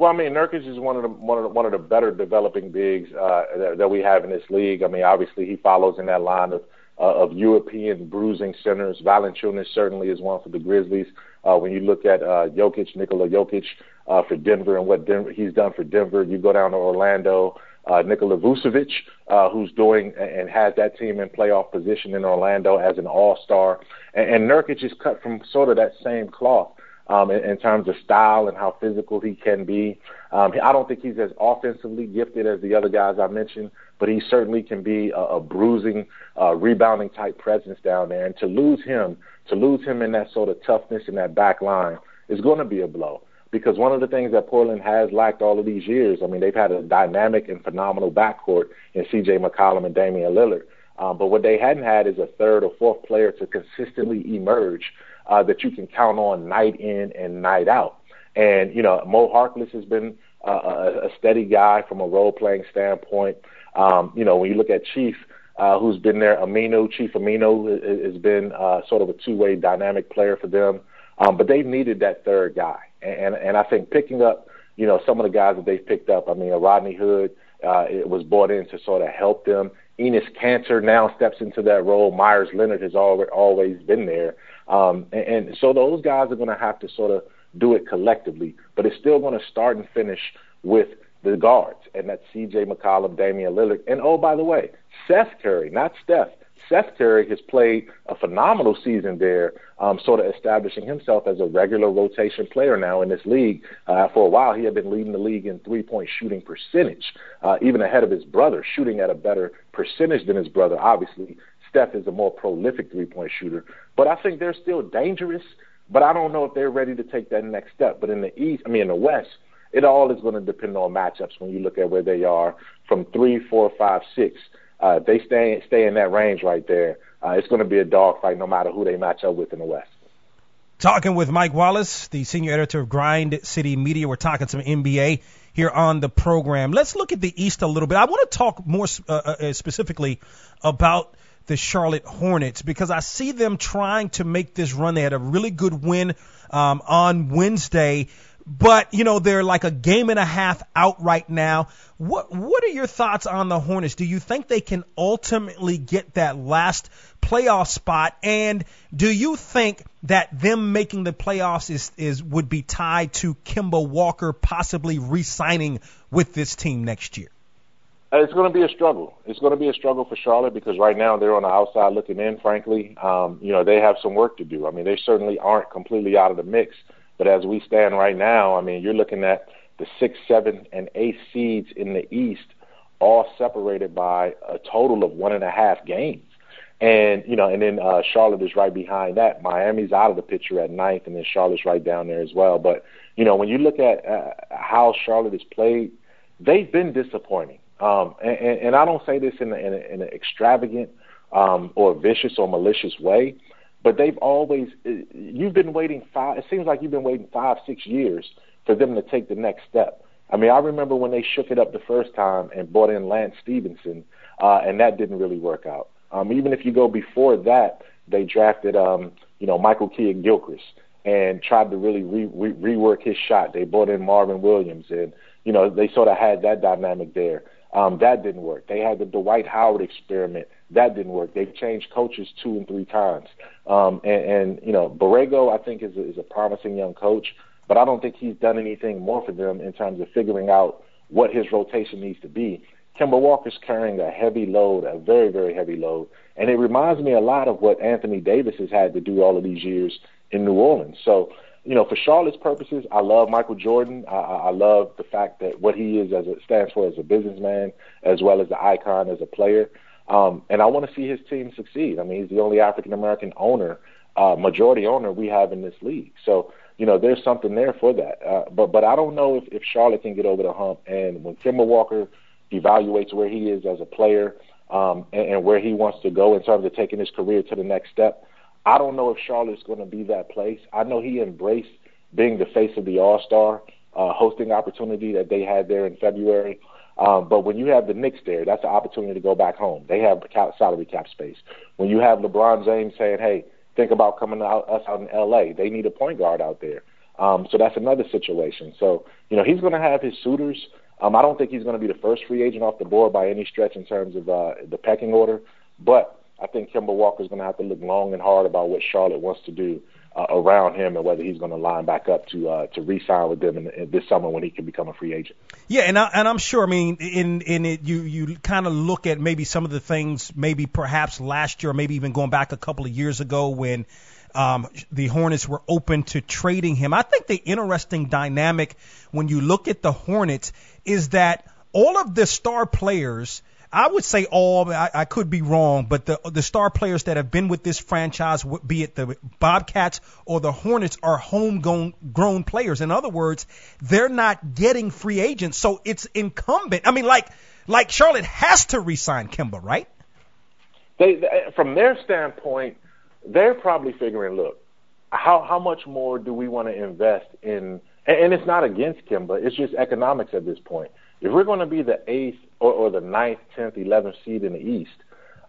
Well, I mean, Nurkic is one of the one of the, one of the better developing bigs uh, that, that we have in this league. I mean, obviously he follows in that line of uh, of European bruising centers. Valanciunas certainly is one for the Grizzlies. Uh, when you look at uh, Jokic, Nikola Jokic uh, for Denver and what Denver, he's done for Denver, you go down to Orlando. Uh, Nikola Vucevic, uh, who's doing and has that team in playoff position in Orlando as an all-star, and, and Nurkic is cut from sort of that same cloth um, in, in terms of style and how physical he can be. Um, I don't think he's as offensively gifted as the other guys I mentioned, but he certainly can be a, a bruising, uh, rebounding type presence down there. And to lose him, to lose him in that sort of toughness in that back line is going to be a blow. Because one of the things that Portland has lacked all of these years, I mean, they've had a dynamic and phenomenal backcourt in C.J. McCollum and Damian Lillard. Um, but what they hadn't had is a third or fourth player to consistently emerge uh, that you can count on night in and night out. And, you know, Mo Harkless has been uh, a, a steady guy from a role playing standpoint. Um, you know, when you look at Chief, uh, who's been there, Aminu, Chief Aminu has been uh, sort of a two way dynamic player for them. Um, but they've needed that third guy. And, and I think picking up, you know, some of the guys that they've picked up, I mean, Rodney Hood, uh, it was brought in to sort of help them. Enes Kanter now steps into that role. Meyers Leonard has always always been there. Um, and, and so those guys are going to have to sort of do it collectively, but it's still going to start and finish with the guards, and that's C.J. McCollum, Damian Lillard, and oh by the way, Seth Curry, not Steph. Seth Curry has played a phenomenal season there, um, sort of establishing himself as a regular rotation player now in this league. Uh, for a while, he had been leading the league in three-point shooting percentage, uh, even ahead of his brother, shooting at a better percentage than his brother. Obviously, Steph is a more prolific three point shooter. But I think they're still dangerous, but I don't know if they're ready to take that next step. But in the East, I mean, in the West, it all is going to depend on matchups when you look at where they are from three, four, five, six. uh, they stay stay in that range right there, uh, it's going to be a dogfight no matter who they match up with in the West. Talking with Mike Wallace, the senior editor of Grind City Media. We're talking some NBA here on the program. Let's look at the East a little bit. I want to talk more uh, uh, specifically about the Charlotte Hornets because I see them trying to make this run. They had a really good win um, on Wednesday, but you know they're like a game and a half out right now. What what are your thoughts on the Hornets? Do you think they can ultimately get that last playoff spot? And do you think that them making the playoffs is, is would be tied to Kemba Walker possibly re-signing with this team next year? Uh, it's going to be a struggle. It's going to be a struggle for Charlotte because right now they're on the outside looking in. Frankly, um, you know they have some work to do. I mean, they certainly aren't completely out of the mix. But as we stand right now, I mean, you're looking at the six, seven, and eight seeds in the East, all separated by a total of one and a half games. And you know, and then uh, Charlotte is right behind that. Miami's out of the picture at ninth, and then Charlotte's right down there as well. But you know, when you look at uh, how Charlotte has played, they've been disappointing. Um, and, and I don't say this in, a, in, a, in an extravagant um, or vicious or malicious way, but they've always. Uh, you've been waiting five. It seems like you've been waiting five, six years for them to take the next step. I mean, I remember when they shook it up the first time and brought in Lance Stephenson, uh, and that didn't really work out. Um, even if you go before that, they drafted, um, you know, Michael Kidd-Gilchrist and tried to really re- re- rework his shot. They brought in Marvin Williams, and you know, they sort of had that dynamic there. Um, that didn't work. They had the Dwight Howard experiment. That didn't work. They've changed coaches two and three times. Um, and, and you know, Borrego, I think, is a, is a promising young coach, but I don't think he's done anything more for them in terms of figuring out what his rotation needs to be. Kemba Walker's carrying a heavy load, a very, very heavy load. And it reminds me a lot of what Anthony Davis has had to do all of these years in New Orleans. So, you know, for Charlotte's purposes, I love Michael Jordan. I, I love the fact that what he is as it stands for as a businessman, as well as the icon as a player. Um, and I want to see his team succeed. I mean, he's the only African American owner, uh, majority owner we have in this league. So, you know, there's something there for that. Uh, but but I don't know if, if Charlotte can get over the hump. And when Kemba Walker evaluates where he is as a player um, and, and where he wants to go in terms of taking his career to the next step. I don't know if Charlotte's going to be that place. I know he embraced being the face of the All Star uh, hosting opportunity that they had there in February. Um, but when you have the Knicks there, that's an opportunity to go back home. They have salary cap space. When you have LeBron James saying, "Hey, think about coming out us out in L.A.," they need a point guard out there. Um, so that's another situation. So you know he's going to have his suitors. Um, I don't think he's going to be the first free agent off the board by any stretch in terms of uh, the pecking order, but I think Kemba Walker's going to have to look long and hard about what Charlotte wants to do uh, around him and whether he's going to line back up to uh, to re-sign with them in, in this summer when he can become a free agent. Yeah, and I, and I'm sure. I mean, in in it, you you kind of look at maybe some of the things, maybe perhaps last year, maybe even going back a couple of years ago when um, the Hornets were open to trading him. I think the interesting dynamic when you look at the Hornets is that all of the star players, I would say all, I, I could be wrong, but the the star players that have been with this franchise, be it the Bobcats or the Hornets, are homegrown grown players. In other words, they're not getting free agents, so it's incumbent. I mean, like like Charlotte has to re-sign Kemba, right? They, from their standpoint, they're probably figuring, look, how how much more do we want to invest in and it's not against Kemba. It's just economics at this point. If we're going to be the eighth or, or the ninth, tenth, eleventh seed in the East,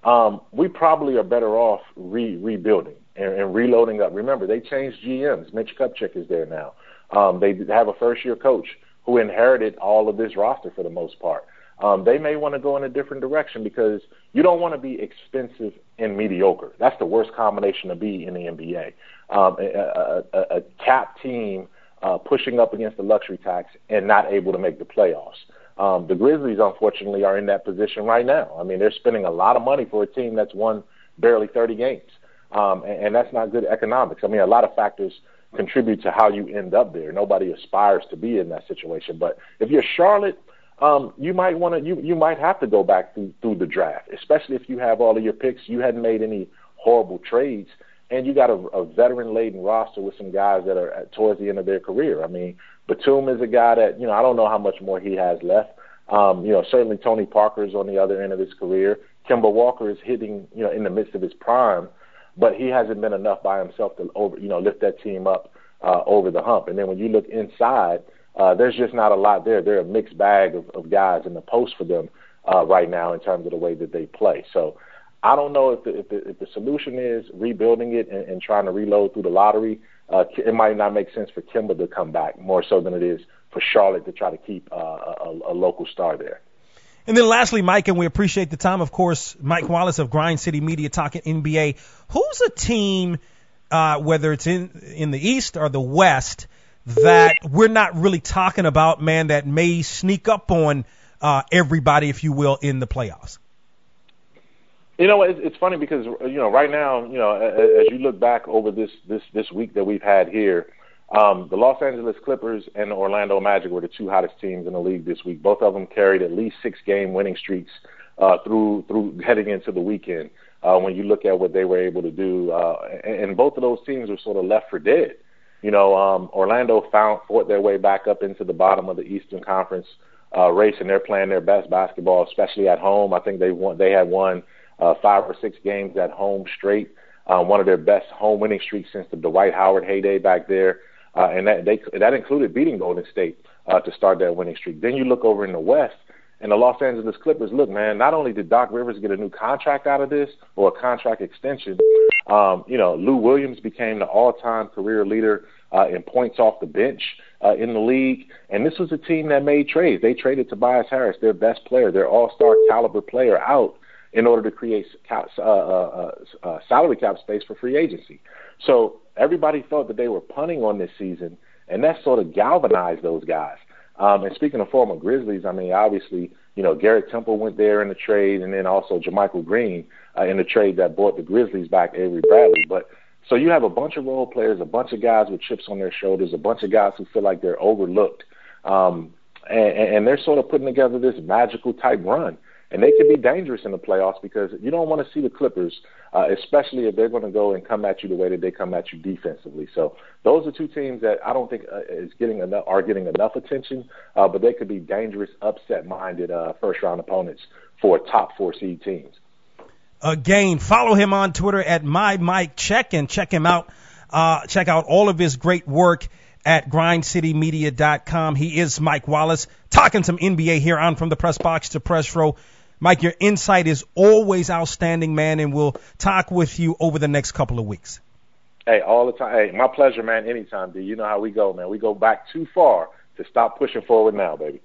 um, we probably are better off re- rebuilding and, and reloading up. Remember, they changed GMs. Mitch Kupchak is there now. Um, they have a first-year coach who inherited all of this roster for the most part. Um, they may want to go in a different direction because you don't want to be expensive and mediocre. That's the worst combination to be in the NBA. Um, a, a, a cap team – uh, pushing up against the luxury tax and not able to make the playoffs. Um, the Grizzlies, unfortunately, are in that position right now. I mean, they're spending a lot of money for a team that's won barely 30 games, um, and, and that's not good economics. I mean, a lot of factors contribute to how you end up there. Nobody aspires to be in that situation, but if you're Charlotte, um, you might want to you you might have to go back through through the draft, especially if you have all of your picks. You hadn't made any horrible trades and you got a, a veteran-laden roster with some guys that are at, towards the end of their career. I mean, Batum is a guy that you know I don't know how much more he has left, Um, you know, certainly Tony Parker is on the other end of his career. Kemba Walker is hitting, you know, in the midst of his prime, but he hasn't been enough by himself to over, you know, lift that team up uh, over the hump. And then when you look inside, uh, there's just not a lot there. They're a mixed bag of, of guys in the post for them uh, right now in terms of the way that they play. So I don't know if the, if the, if the solution is rebuilding it and, and trying to reload through the lottery. Uh, it might not make sense for Kemba to come back more so than it is for Charlotte to try to keep uh, a, a local star there. And then lastly, Mike, and we appreciate the time, of course, Mike Wallace of Grind City Media talking NBA. Who's a team, uh, whether it's in in the East or the West, that we're not really talking about, man, that may sneak up on uh, everybody, if you will, in the playoffs? You know, it's, it's funny because you know right now, you know, as you look back over this this this week that we've had here, um, the Los Angeles Clippers and the Orlando Magic were the two hottest teams in the league this week. Both of them carried at least six game winning streaks uh, through through heading into the weekend. Uh, when you look at what they were able to do, uh, and, and both of those teams were sort of left for dead. You know, um, Orlando found fought their way back up into the bottom of the Eastern Conference uh, race, and they're playing their best basketball, especially at home. I think they won. They had won uh, five or six games at home straight. Um, one of their best home winning streaks since the Dwight Howard heyday back there, uh, and that they that included beating Golden State uh, to start that winning streak. Then you look over in the West, and the Los Angeles Clippers. Look, man, not only did Doc Rivers get a new contract out of this or a contract extension, um, you know, Lou Williams became the all-time career leader uh, in points off the bench uh, in the league. And this was a team that made trades. They traded Tobias Harris, their best player, their all-star caliber player, out in order to create uh, uh, uh, salary cap space for free agency. So everybody thought that they were punting on this season, and that sort of galvanized those guys. Um, and speaking of former Grizzlies, I mean, obviously, you know, Garrett Temple went there in the trade, and then also JaMychal Green uh, in the trade that brought the Grizzlies back Avery Bradley. But so you have a bunch of role players, a bunch of guys with chips on their shoulders, a bunch of guys who feel like they're overlooked, um, and, and they're sort of putting together this magical type run and they could be dangerous in the playoffs because you don't want to see the Clippers, uh, especially if they're going to go and come at you the way that they come at you defensively. So those are two teams that I don't think uh, is getting enough are getting enough attention, uh, but they could be dangerous, upset-minded uh, first-round opponents for top four seed teams. Again, follow him on Twitter at my Mike Check and check him out. Uh, check out all of his great work at grindcitymedia.com. He is Mike Wallace talking some NBA here on from the press box to press row. Mike, your insight is always outstanding, man, and we'll talk with you over the next couple of weeks. Hey, all the time. Hey, my pleasure, man. Anytime, D. You know how we go, man. We go back too far to stop pushing forward now, baby.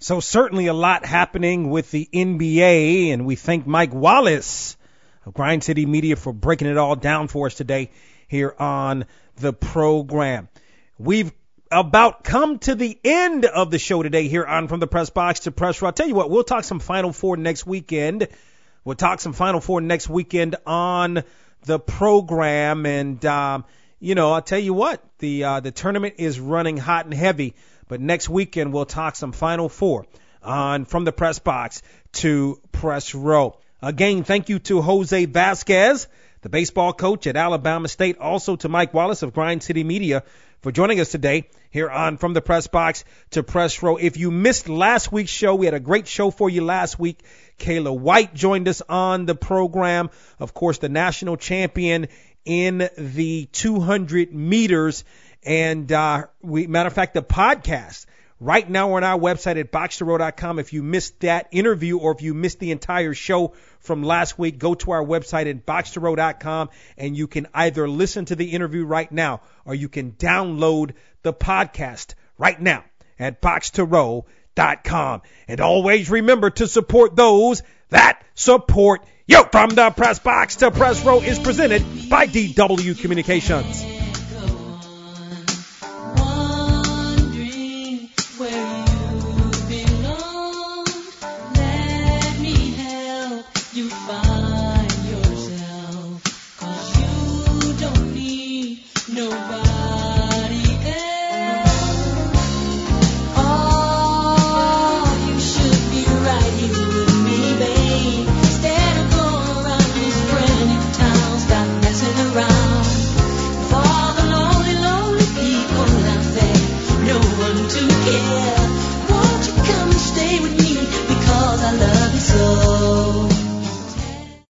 So certainly a lot happening with the NBA, and we thank Mike Wallace of Grind City Media for breaking it all down for us today here on the program. We've about come to the end of the show today here on From the Press Box to Press Row. I'll tell you what, we'll talk some Final Four next weekend. We'll talk some Final Four next weekend on the program. And, um, you know, I'll tell you what, the, uh, the tournament is running hot and heavy. But next weekend, we'll talk some Final Four on From the Press Box to Press Row. Again, thank you to Jose Vasquez, the baseball coach at Alabama State, also to Mike Wallace of Grind City Media for joining us today here on From the Press Box to Press Row. If you missed last week's show, we had a great show for you last week. Kayla White joined us on the program. Of course, the national champion in the 200 meters. And, uh, we, matter of fact, the podcast right now on our website at boxtorow.com. If you missed that interview or if you missed the entire show from last week, go to our website at boxtorow.com and you can either listen to the interview right now or you can download the podcast right now at boxtorow.com. And always remember to support those that support you. From the press box to press row is presented by DW Communications.